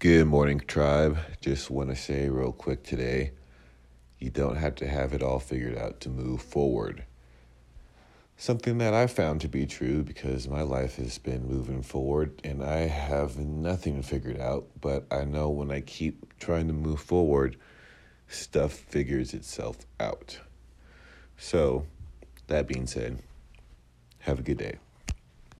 Good morning, tribe. Just want to say real quick today you don't have to have it all figured out to move forward. Something that I found to be true because my life has been moving forward and I have nothing figured out, but I know when I keep trying to move forward, stuff figures itself out. So, that being said, have a good day.